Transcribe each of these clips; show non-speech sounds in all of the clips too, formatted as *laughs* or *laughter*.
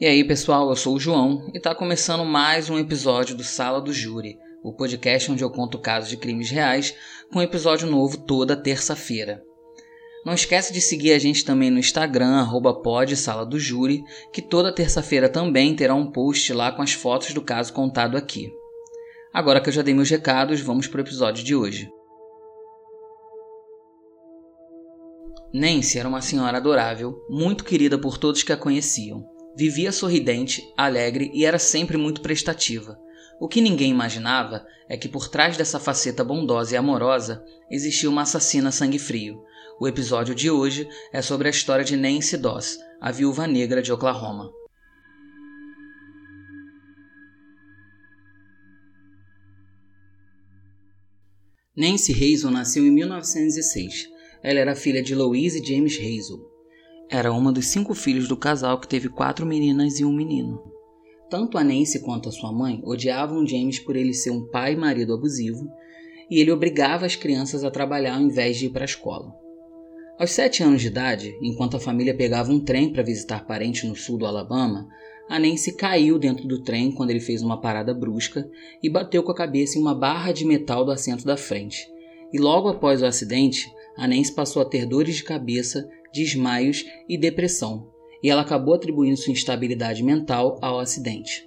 E aí, pessoal, eu sou o João e está começando mais um episódio do Sala do Júri, o podcast onde eu conto casos de crimes reais, com um episódio novo toda terça-feira. Não esquece de seguir a gente também no Instagram, arroba Sala do Júri, que toda terça-feira também terá um post lá com as fotos do caso contado aqui. Agora que eu já dei meus recados, vamos para o episódio de hoje. Nancy era uma senhora adorável, muito querida por todos que a conheciam. Vivia sorridente, alegre e era sempre muito prestativa. O que ninguém imaginava é que por trás dessa faceta bondosa e amorosa existia uma assassina sangue frio. O episódio de hoje é sobre a história de Nancy Doss, a viúva negra de Oklahoma. Nancy Hazel nasceu em 1906 ela era filha de Louise e James Hazel. Era uma dos cinco filhos do casal que teve quatro meninas e um menino. Tanto a Nancy quanto a sua mãe odiavam James por ele ser um pai e marido abusivo, e ele obrigava as crianças a trabalhar ao invés de ir para a escola. Aos sete anos de idade, enquanto a família pegava um trem para visitar parentes no sul do Alabama, a Nancy caiu dentro do trem quando ele fez uma parada brusca e bateu com a cabeça em uma barra de metal do assento da frente. E logo após o acidente, a Nancy passou a ter dores de cabeça, desmaios e depressão, e ela acabou atribuindo sua instabilidade mental ao acidente.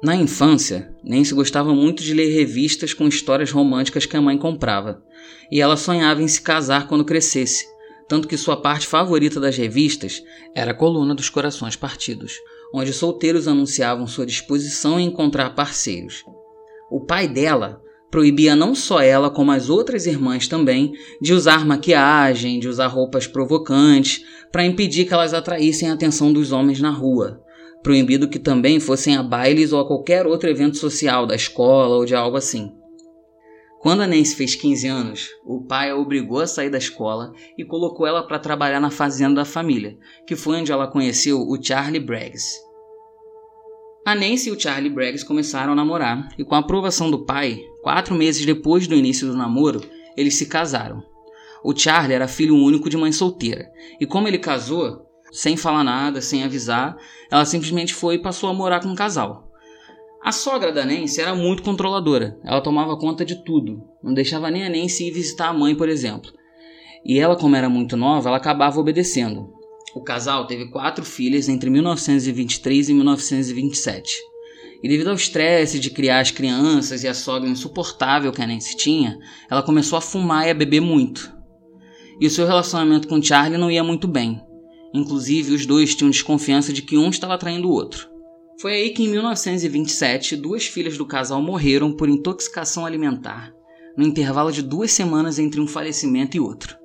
Na infância, Nancy gostava muito de ler revistas com histórias românticas que a mãe comprava, e ela sonhava em se casar quando crescesse, tanto que sua parte favorita das revistas era a coluna dos corações partidos, onde solteiros anunciavam sua disposição em encontrar parceiros. O pai dela proibia não só ela, como as outras irmãs também, de usar maquiagem, de usar roupas provocantes, para impedir que elas atraíssem a atenção dos homens na rua. Proibido que também fossem a bailes ou a qualquer outro evento social da escola ou de algo assim. Quando a Nancy fez 15 anos, o pai a obrigou a sair da escola e colocou ela para trabalhar na fazenda da família, que foi onde ela conheceu o Charlie Braggs. A Nancy e o Charlie Braggs começaram a namorar, e com a aprovação do pai, quatro meses depois do início do namoro, eles se casaram. O Charlie era filho único de mãe solteira, e como ele casou, sem falar nada, sem avisar, ela simplesmente foi e passou a morar com o um casal. A sogra da Nancy era muito controladora, ela tomava conta de tudo, não deixava nem a Nancy ir visitar a mãe, por exemplo. E ela, como era muito nova, ela acabava obedecendo. O casal teve quatro filhas entre 1923 e 1927. E devido ao estresse de criar as crianças e a sogra insuportável que a Nancy tinha, ela começou a fumar e a beber muito. E o seu relacionamento com Charlie não ia muito bem. Inclusive, os dois tinham desconfiança de que um estava traindo o outro. Foi aí que, em 1927, duas filhas do casal morreram por intoxicação alimentar, no intervalo de duas semanas entre um falecimento e outro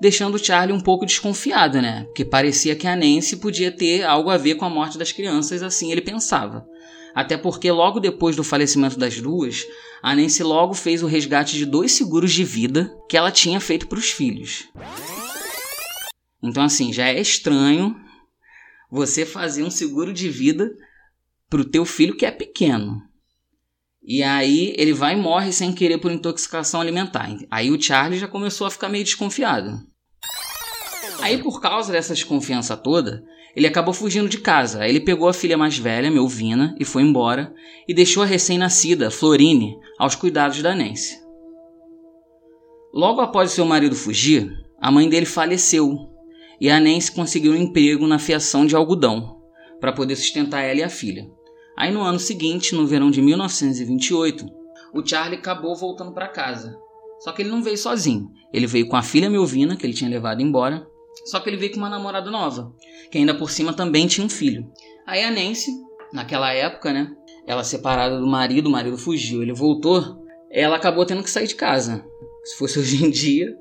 deixando Charlie um pouco desconfiado, né? Porque parecia que a Nancy podia ter algo a ver com a morte das crianças, assim ele pensava. Até porque logo depois do falecimento das duas, a Nancy logo fez o resgate de dois seguros de vida que ela tinha feito para os filhos. Então assim, já é estranho você fazer um seguro de vida para o teu filho que é pequeno. E aí ele vai e morre sem querer por intoxicação alimentar. Aí o Charlie já começou a ficar meio desconfiado. Aí por causa dessa desconfiança toda, ele acabou fugindo de casa. Aí ele pegou a filha mais velha, Melvina, e foi embora, e deixou a recém-nascida, Florine, aos cuidados da Nancy. Logo após seu marido fugir, a mãe dele faleceu, e a Nancy conseguiu um emprego na fiação de algodão, para poder sustentar ela e a filha. Aí no ano seguinte, no verão de 1928, o Charlie acabou voltando para casa. Só que ele não veio sozinho. Ele veio com a filha Melvina, que ele tinha levado embora. Só que ele veio com uma namorada nova, que ainda por cima também tinha um filho. Aí a Nancy, naquela época, né? Ela separada do marido, o marido fugiu, ele voltou. Ela acabou tendo que sair de casa. Se fosse *laughs* hoje em dia,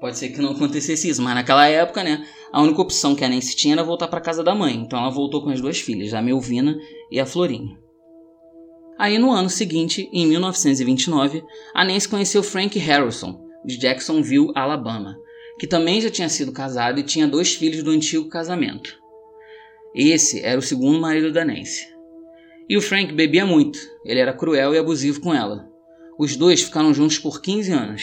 pode ser que não acontecesse isso, mas naquela época, né? A única opção que a Nancy tinha era voltar para casa da mãe, então ela voltou com as duas filhas, a Melvina e a Florinha. Aí no ano seguinte, em 1929, a Nancy conheceu Frank Harrison, de Jacksonville, Alabama, que também já tinha sido casado e tinha dois filhos do antigo casamento. Esse era o segundo marido da Nancy. E o Frank bebia muito, ele era cruel e abusivo com ela. Os dois ficaram juntos por 15 anos,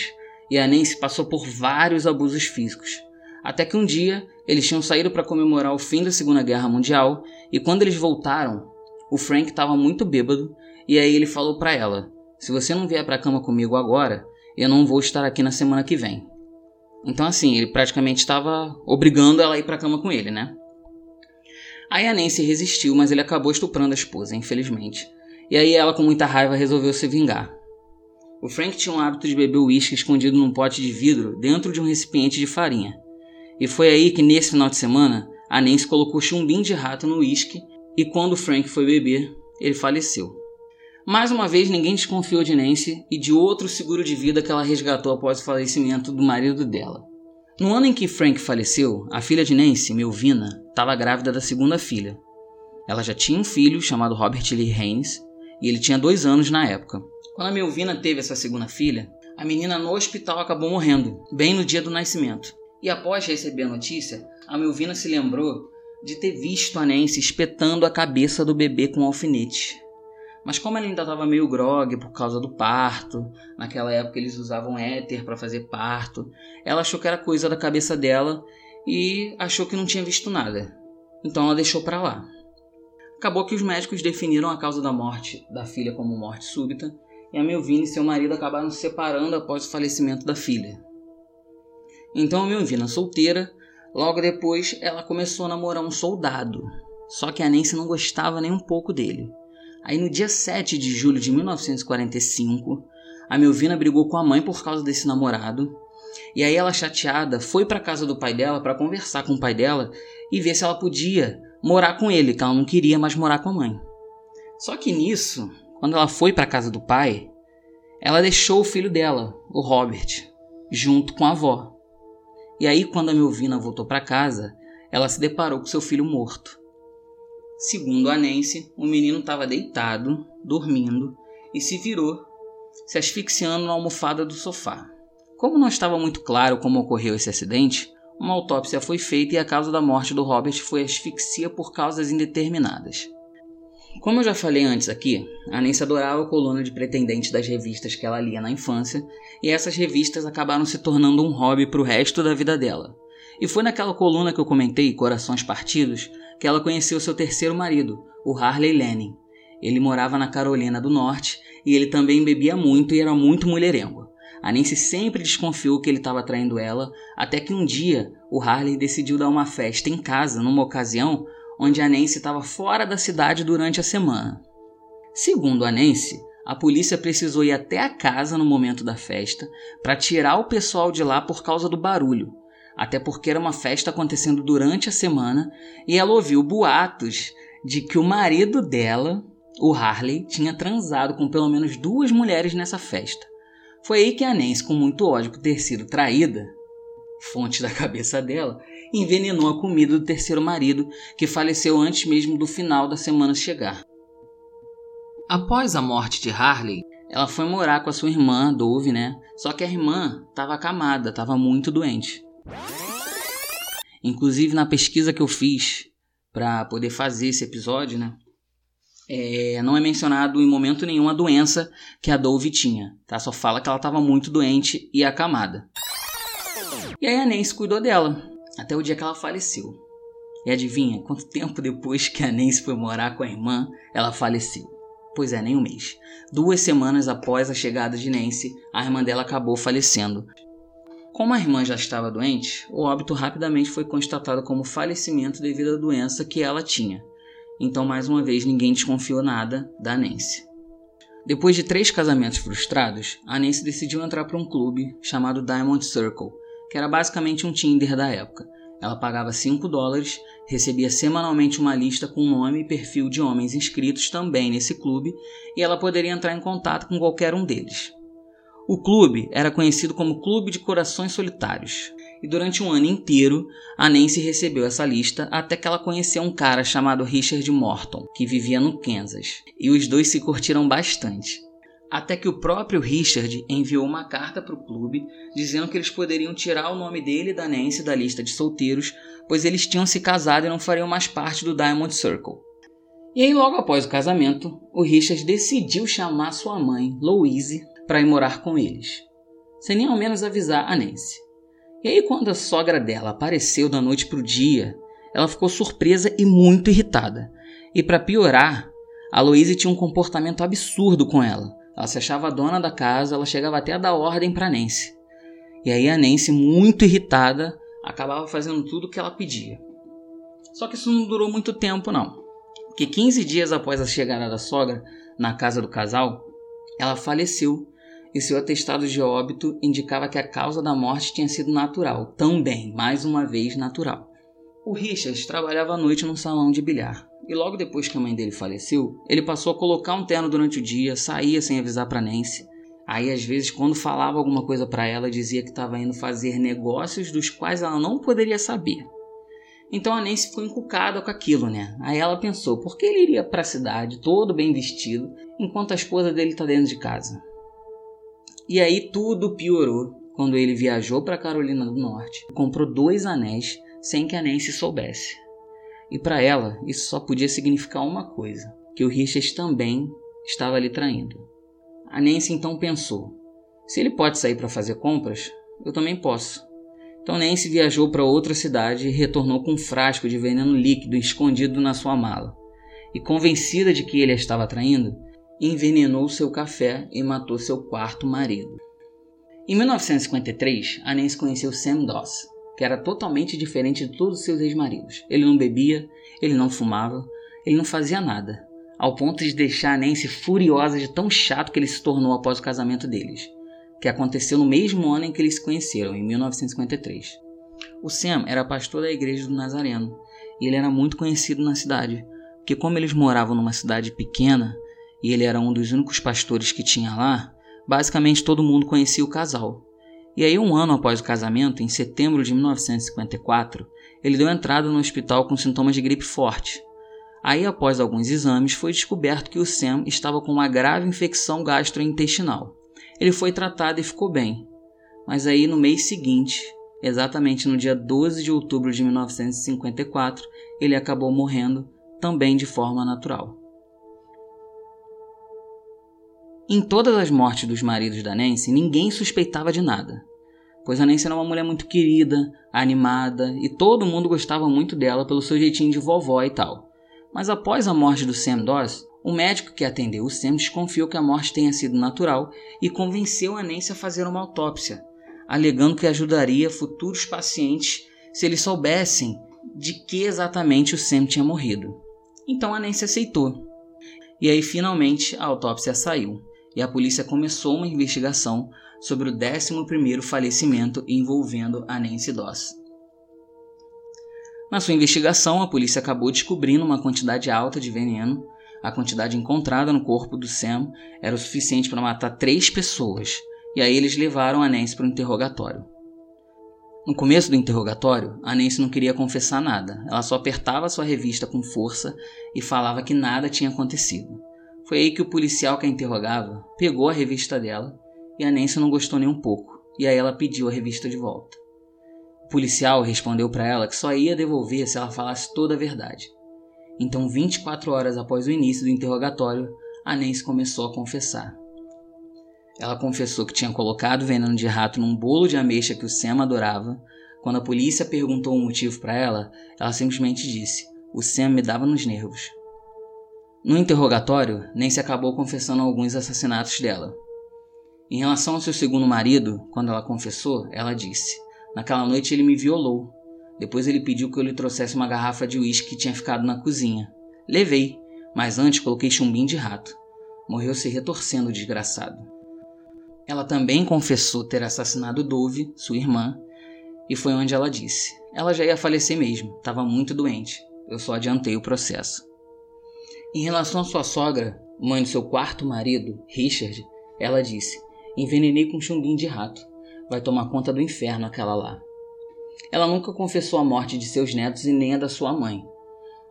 e a Nancy passou por vários abusos físicos Até que um dia eles tinham saído para comemorar o fim da Segunda Guerra Mundial e quando eles voltaram, o Frank estava muito bêbado e aí ele falou para ela: "Se você não vier para cama comigo agora, eu não vou estar aqui na semana que vem". Então assim, ele praticamente estava obrigando ela a ir para a cama com ele, né? Aí a Nancy resistiu, mas ele acabou estuprando a esposa, infelizmente. E aí ela, com muita raiva, resolveu se vingar. O Frank tinha um hábito de beber uísque escondido num pote de vidro dentro de um recipiente de farinha. E foi aí que, nesse final de semana, a Nancy colocou chumbinho de rato no uísque e quando Frank foi beber, ele faleceu. Mais uma vez, ninguém desconfiou de Nancy e de outro seguro de vida que ela resgatou após o falecimento do marido dela. No ano em que Frank faleceu, a filha de Nancy, Melvina, estava grávida da segunda filha. Ela já tinha um filho chamado Robert Lee Haynes e ele tinha dois anos na época. Quando a Melvina teve essa segunda filha, a menina no hospital acabou morrendo, bem no dia do nascimento. E após receber a notícia, a Melvina se lembrou de ter visto a Nancy espetando a cabeça do bebê com um alfinete. Mas como ela ainda estava meio grogue por causa do parto, naquela época eles usavam éter para fazer parto, ela achou que era coisa da cabeça dela e achou que não tinha visto nada. Então ela deixou para lá. Acabou que os médicos definiram a causa da morte da filha como morte súbita e a Melvina e seu marido acabaram se separando após o falecimento da filha. Então a Melvina, solteira, logo depois ela começou a namorar um soldado. Só que a Nancy não gostava nem um pouco dele. Aí no dia 7 de julho de 1945, a Melvina brigou com a mãe por causa desse namorado. E aí ela chateada foi para casa do pai dela para conversar com o pai dela e ver se ela podia morar com ele, que ela não queria mais morar com a mãe. Só que nisso, quando ela foi para casa do pai, ela deixou o filho dela, o Robert, junto com a avó. E aí, quando a Melvina voltou para casa, ela se deparou com seu filho morto. Segundo a Nancy, o menino estava deitado, dormindo, e se virou, se asfixiando na almofada do sofá. Como não estava muito claro como ocorreu esse acidente, uma autópsia foi feita e a causa da morte do Robert foi asfixia por causas indeterminadas. Como eu já falei antes aqui, a Nancy adorava a coluna de pretendentes das revistas que ela lia na infância, e essas revistas acabaram se tornando um hobby para o resto da vida dela. E foi naquela coluna que eu comentei, Corações Partidos, que ela conheceu seu terceiro marido, o Harley Lennon. Ele morava na Carolina do Norte e ele também bebia muito e era muito mulherengo. A Nancy sempre desconfiou que ele estava traindo ela, até que um dia o Harley decidiu dar uma festa em casa numa ocasião onde a Nancy estava fora da cidade durante a semana. Segundo a Nancy, a polícia precisou ir até a casa no momento da festa para tirar o pessoal de lá por causa do barulho, até porque era uma festa acontecendo durante a semana e ela ouviu boatos de que o marido dela, o Harley, tinha transado com pelo menos duas mulheres nessa festa. Foi aí que a Nancy, com muito ódio por ter sido traída, fonte da cabeça dela, envenenou a comida do terceiro marido, que faleceu antes mesmo do final da semana chegar. Após a morte de Harley, ela foi morar com a sua irmã, Dove, né? Só que a irmã estava acamada, estava muito doente. Inclusive na pesquisa que eu fiz para poder fazer esse episódio, né? É, não é mencionado em momento nenhum a doença que a Dove tinha, tá? Só fala que ela estava muito doente e acamada. E aí a Nancy cuidou dela, até o dia que ela faleceu. E adivinha quanto *laughs* tempo depois que a Nancy foi morar com a irmã, ela faleceu? Pois é, nem um mês. Duas semanas após a chegada de Nancy, a irmã dela acabou falecendo. Como a irmã já estava doente, o óbito rapidamente foi constatado como falecimento devido à doença que ela tinha. Então, mais uma vez, ninguém desconfiou nada da Nancy. Depois de três casamentos frustrados, a Nancy decidiu entrar para um clube chamado Diamond Circle, que era basicamente um Tinder da época. Ela pagava 5 dólares, recebia semanalmente uma lista com nome e perfil de homens inscritos também nesse clube e ela poderia entrar em contato com qualquer um deles. O clube era conhecido como Clube de Corações Solitários. E durante um ano inteiro, a Nancy recebeu essa lista até que ela conheceu um cara chamado Richard Morton, que vivia no Kansas. E os dois se curtiram bastante até que o próprio Richard enviou uma carta para o clube dizendo que eles poderiam tirar o nome dele e da Nancy da lista de solteiros, pois eles tinham se casado e não fariam mais parte do Diamond Circle. E aí, logo após o casamento, o Richard decidiu chamar sua mãe, Louise, para ir morar com eles, sem nem ao menos avisar a Nancy. E aí, quando a sogra dela apareceu da noite para o dia, ela ficou surpresa e muito irritada. E para piorar, a Louise tinha um comportamento absurdo com ela. Ela se achava dona da casa, ela chegava até a dar ordem para Nancy. E aí a Nancy, muito irritada, acabava fazendo tudo o que ela pedia. Só que isso não durou muito tempo, não. Porque 15 dias após a chegada da sogra na casa do casal, ela faleceu e seu atestado de óbito indicava que a causa da morte tinha sido natural, também, mais uma vez, natural. O Richard trabalhava à noite num salão de bilhar. E logo depois que a mãe dele faleceu, ele passou a colocar um terno durante o dia, saía sem avisar para Nancy. Aí às vezes quando falava alguma coisa para ela, dizia que estava indo fazer negócios dos quais ela não poderia saber. Então a Nancy ficou encucada com aquilo, né? Aí ela pensou, por que ele iria para a cidade todo bem vestido, enquanto a esposa dele está dentro de casa? E aí tudo piorou quando ele viajou para Carolina do Norte, comprou dois anéis sem que a Nancy soubesse. E para ela, isso só podia significar uma coisa: que o Richard também estava lhe traindo. A Nancy então pensou: se ele pode sair para fazer compras, eu também posso. Então Nancy viajou para outra cidade e retornou com um frasco de veneno líquido escondido na sua mala. E convencida de que ele a estava traindo, envenenou seu café e matou seu quarto marido. Em 1953, a Nancy conheceu Sam Doss, que era totalmente diferente de todos seus ex-maridos. Ele não bebia, ele não fumava, ele não fazia nada, ao ponto de deixar a Nancy furiosa de tão chato que ele se tornou após o casamento deles, que aconteceu no mesmo ano em que eles se conheceram, em 1953. O Sam era pastor da igreja do Nazareno e ele era muito conhecido na cidade, porque como eles moravam numa cidade pequena, e ele era um dos únicos pastores que tinha lá, basicamente todo mundo conhecia o casal. E aí, um ano após o casamento, em setembro de 1954, ele deu entrada no hospital com sintomas de gripe forte. Aí, após alguns exames, foi descoberto que o Sam estava com uma grave infecção gastrointestinal. Ele foi tratado e ficou bem. Mas aí, no mês seguinte, exatamente no dia 12 de outubro de 1954, ele acabou morrendo, também de forma natural. Em todas as mortes dos maridos da Nancy, ninguém suspeitava de nada, pois a Nancy era uma mulher muito querida, animada e todo mundo gostava muito dela pelo seu jeitinho de vovó e tal. Mas após a morte do Sam Doss, o médico que atendeu o Sam desconfiou que a morte tenha sido natural e convenceu a Nancy a fazer uma autópsia, alegando que ajudaria futuros pacientes se eles soubessem de que exatamente o Sam tinha morrido. Então a Nancy aceitou. E aí finalmente a autópsia saiu e a polícia começou uma investigação sobre o 11º falecimento envolvendo a Nancy Doss. Na sua investigação, a polícia acabou descobrindo uma quantidade alta de veneno. A quantidade encontrada no corpo do Sam era o suficiente para matar três pessoas, e aí eles levaram a Nancy para o interrogatório. No começo do interrogatório, a Nancy não queria confessar nada. Ela só apertava sua revista com força e falava que nada tinha acontecido. Foi aí que o policial que a interrogava pegou a revista dela e a Nancy não gostou nem um pouco, e aí ela pediu a revista de volta. O policial respondeu para ela que só ia devolver se ela falasse toda a verdade. Então, 24 horas após o início do interrogatório, a Nancy começou a confessar. Ela confessou que tinha colocado veneno de rato num bolo de ameixa que o Sam adorava. Quando a polícia perguntou o motivo para ela, ela simplesmente disse: O Sam me dava nos nervos. No interrogatório, Nancy acabou confessando alguns assassinatos dela. Em relação ao seu segundo marido, quando ela confessou, ela disse: Naquela noite ele me violou. Depois ele pediu que eu lhe trouxesse uma garrafa de uísque que tinha ficado na cozinha. Levei, mas antes coloquei chumbinho de rato. Morreu se retorcendo desgraçado. Ela também confessou ter assassinado Dove, sua irmã, e foi onde ela disse: Ela já ia falecer mesmo, estava muito doente. Eu só adiantei o processo. Em relação à sua sogra, mãe do seu quarto marido, Richard, ela disse: Envenenei com chumbinho de rato. Vai tomar conta do inferno aquela lá. Ela nunca confessou a morte de seus netos e nem a da sua mãe.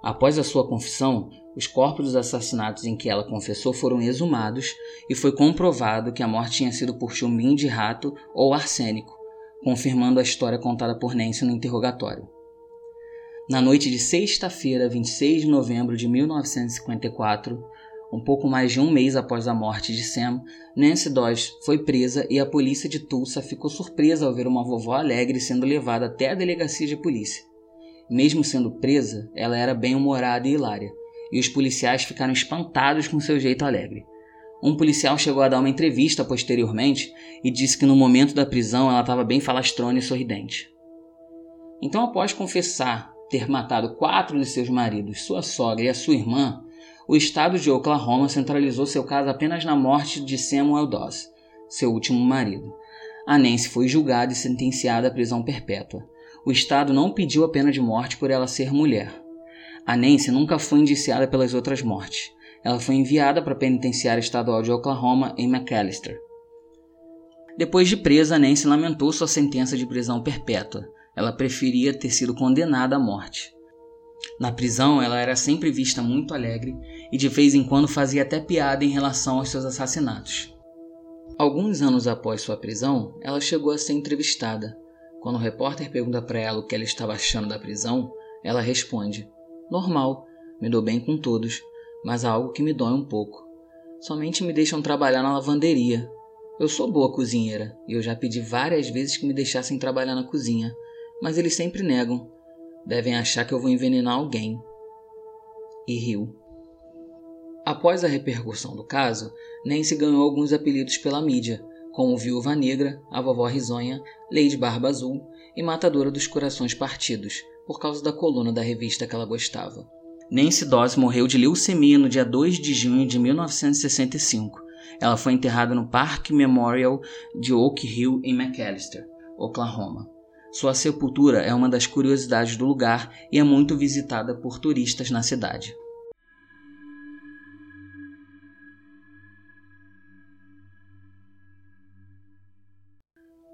Após a sua confissão, os corpos dos assassinatos em que ela confessou foram exumados e foi comprovado que a morte tinha sido por chumbinho de rato ou arsênico, confirmando a história contada por Nancy no interrogatório. Na noite de sexta-feira, 26 de novembro de 1954, Um pouco mais de um mês após a morte de Sam, Nancy Dodge foi presa e a polícia de Tulsa ficou surpresa ao ver uma vovó alegre sendo levada até a delegacia de polícia. Mesmo sendo presa, ela era bem-humorada e hilária, e os policiais ficaram espantados com seu jeito alegre. Um policial chegou a dar uma entrevista posteriormente e disse que no momento da prisão ela estava bem falastrona e sorridente. Então, após confessar ter matado quatro de seus maridos, sua sogra e a sua irmã, o estado de Oklahoma centralizou seu caso apenas na morte de Samuel Doss, seu último marido. A Nancy foi julgada e sentenciada à prisão perpétua. O estado não pediu a pena de morte por ela ser mulher. A Nancy nunca foi indiciada pelas outras mortes. Ela foi enviada para a penitenciária estadual de Oklahoma em McAllister. Depois de presa, Nancy lamentou sua sentença de prisão perpétua. Ela preferia ter sido condenada à morte. Na prisão, ela era sempre vista muito alegre e de vez em quando fazia até piada em relação aos seus assassinatos. Alguns anos após sua prisão, ela chegou a ser entrevistada. Quando o repórter pergunta para ela o que ela estava achando da prisão, ela responde: Normal, me dou bem com todos, mas há algo que me dói um pouco. Somente me deixam trabalhar na lavanderia. Eu sou boa cozinheira e eu já pedi várias vezes que me deixassem trabalhar na cozinha, mas eles sempre negam. Devem achar que eu vou envenenar alguém. E riu. Após a repercussão do caso, Nancy ganhou alguns apelidos pela mídia, como Viúva Negra, a Vovó Risonha, Lady Barba Azul e Matadora dos Corações Partidos, por causa da coluna da revista que ela gostava. Nancy Dawes morreu de leucemia no dia 2 de junho de 1965. Ela foi enterrada no Park Memorial de Oak Hill, em McAllister, Oklahoma. Sua sepultura é uma das curiosidades do lugar e é muito visitada por turistas na cidade.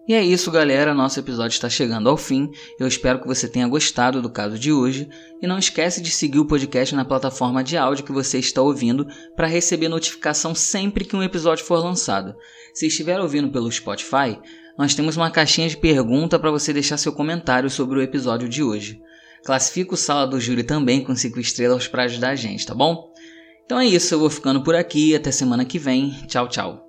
E é isso, galera. Nosso episódio está chegando ao fim. Eu espero que você tenha gostado do caso de hoje. E não esquece de seguir o podcast na plataforma de áudio que você está ouvindo para receber notificação sempre que um episódio for lançado. Se estiver ouvindo pelo Spotify, nós temos uma caixinha de pergunta para você deixar seu comentário sobre o episódio de hoje. Classifica o Sala do Júri também com 5 estrelas para ajudar a gente, tá bom? Então é isso, eu vou ficando por aqui. Até semana que vem. Tchau, tchau.